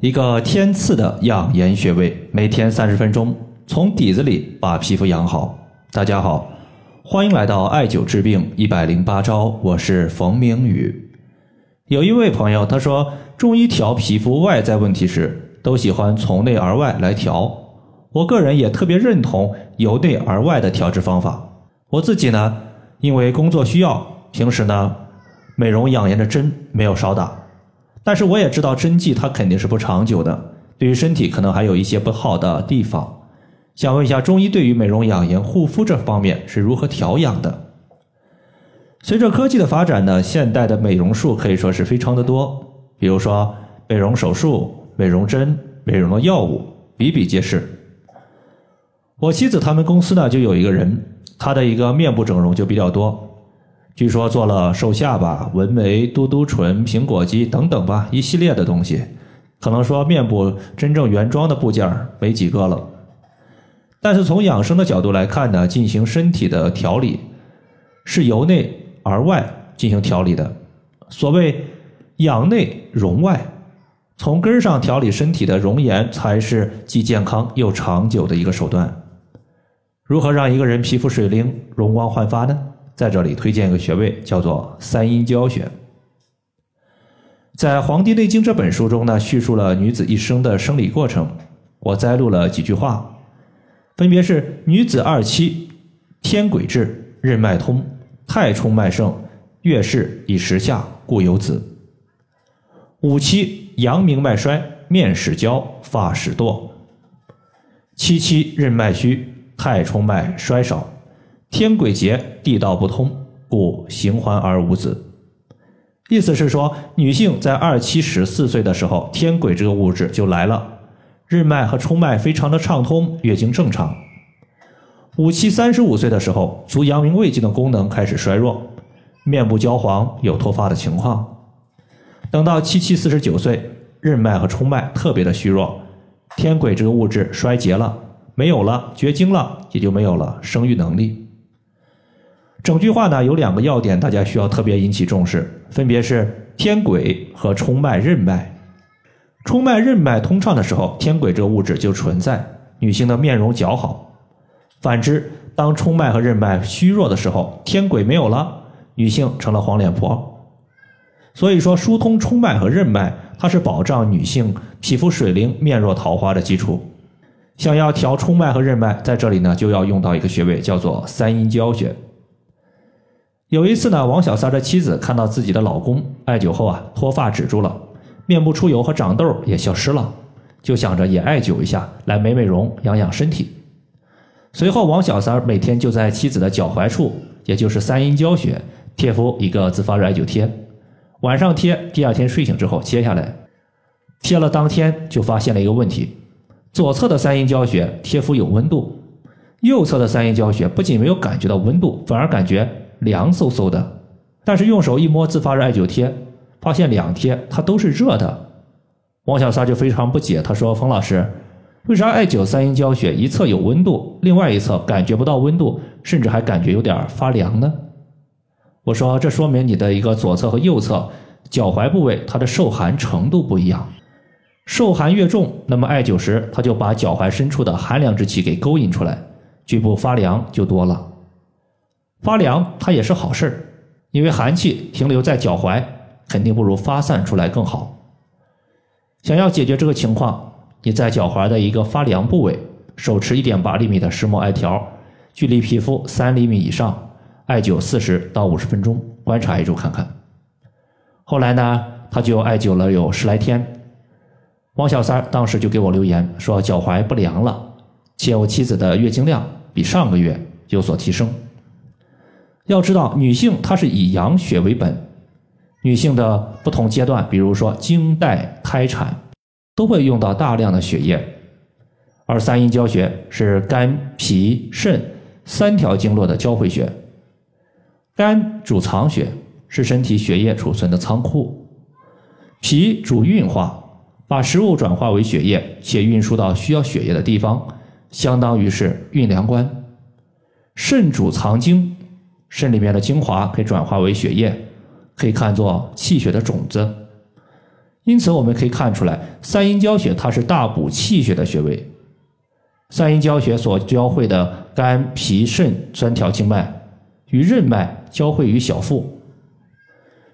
一个天赐的养颜穴位，每天三十分钟，从底子里把皮肤养好。大家好，欢迎来到艾灸治病一百零八招，我是冯明宇。有一位朋友他说，中医调皮肤外在问题时，都喜欢从内而外来调。我个人也特别认同由内而外的调治方法。我自己呢，因为工作需要，平时呢，美容养颜的针没有少打。但是我也知道针剂它肯定是不长久的，对于身体可能还有一些不好的地方。想问一下，中医对于美容养颜护肤这方面是如何调养的？随着科技的发展呢，现代的美容术可以说是非常的多，比如说美容手术、美容针、美容的药物比比皆是。我妻子他们公司呢就有一个人，他的一个面部整容就比较多。据说做了瘦下巴、纹眉、嘟嘟唇、苹果肌等等吧，一系列的东西，可能说面部真正原装的部件没几个了。但是从养生的角度来看呢，进行身体的调理是由内而外进行调理的。所谓养内容外，从根上调理身体的容颜，才是既健康又长久的一个手段。如何让一个人皮肤水灵、容光焕发呢？在这里推荐一个穴位，叫做三阴交穴。在《黄帝内经》这本书中呢，叙述了女子一生的生理过程。我摘录了几句话，分别是：女子二七，天癸至，任脉通，太冲脉盛，月事以时下，故有子；五七，阳明脉衰，面始焦，发始堕；七七，任脉虚，太冲脉衰少。天癸竭，地道不通，故行环而无子。意思是说，女性在二七十四岁的时候，天癸这个物质就来了，日脉和冲脉非常的畅通，月经正常。五七三十五岁的时候，足阳明胃经的功能开始衰弱，面部焦黄，有脱发的情况。等到七七四十九岁，日脉和冲脉特别的虚弱，天癸这个物质衰竭了，没有了，绝经了，也就没有了生育能力。整句话呢有两个要点，大家需要特别引起重视，分别是天癸和冲脉任脉。冲脉任脉通畅的时候，天癸这个物质就存在，女性的面容姣好。反之，当冲脉和任脉虚弱的时候，天癸没有了，女性成了黄脸婆。所以说，疏通冲脉和任脉，它是保障女性皮肤水灵、面若桃花的基础。想要调冲脉和任脉，在这里呢就要用到一个穴位，叫做三阴交穴。有一次呢，王小三的妻子看到自己的老公艾灸后啊，脱发止住了，面部出油和长痘也消失了，就想着也艾灸一下，来美美容、养养身体。随后，王小三每天就在妻子的脚踝处，也就是三阴交穴，贴敷一个自发热艾灸贴，晚上贴，第二天睡醒之后切下来。贴了当天就发现了一个问题：左侧的三阴交穴贴敷有温度，右侧的三阴交穴不仅没有感觉到温度，反而感觉。凉飕飕的，但是用手一摸自发热艾灸贴，发现两贴它都是热的。王小三就非常不解，他说：“冯老师，为啥艾灸三阴交穴一侧有温度，另外一侧感觉不到温度，甚至还感觉有点发凉呢？”我说：“这说明你的一个左侧和右侧脚踝部位它的受寒程度不一样，受寒越重，那么艾灸时它就把脚踝深处的寒凉之气给勾引出来，局部发凉就多了。”发凉它也是好事儿，因为寒气停留在脚踝，肯定不如发散出来更好。想要解决这个情况，你在脚踝的一个发凉部位，手持一点八厘米的石墨艾条，距离皮肤三厘米以上，艾灸四十到五十分钟，观察一周看看。后来呢，他就艾灸了有十来天。王小三当时就给我留言说脚踝不凉了，且我妻子的月经量比上个月有所提升。要知道，女性她是以养血为本，女性的不同阶段，比如说经带、胎产，都会用到大量的血液。而三阴交穴是肝、脾、肾三条经络的交汇穴。肝主藏血，是身体血液储存的仓库；脾主运化，把食物转化为血液，且运输到需要血液的地方，相当于是运粮官；肾主藏精。肾里面的精华可以转化为血液，可以看作气血的种子。因此，我们可以看出来，三阴交穴它是大补气血的穴位。三阴交穴所交汇的肝、脾、肾三条经脉，与任脉交汇于小腹，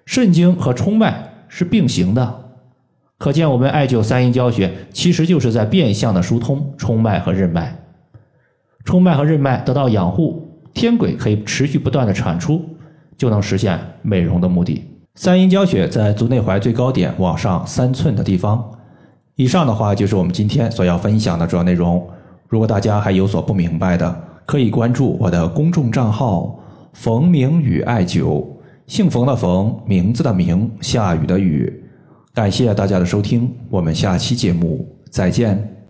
肾经和冲脉是并行的。可见，我们艾灸三阴交穴，其实就是在变相的疏通冲脉和任脉。冲脉和任脉得到养护，天癸可以持续不断的产出，就能实现美容的目的。三阴交穴在足内踝最高点往上三寸的地方。以上的话就是我们今天所要分享的主要内容。如果大家还有所不明白的，可以关注我的公众账号“冯明宇艾灸”，姓冯的冯，名字的名，下雨的雨。感谢大家的收听，我们下期节目再见。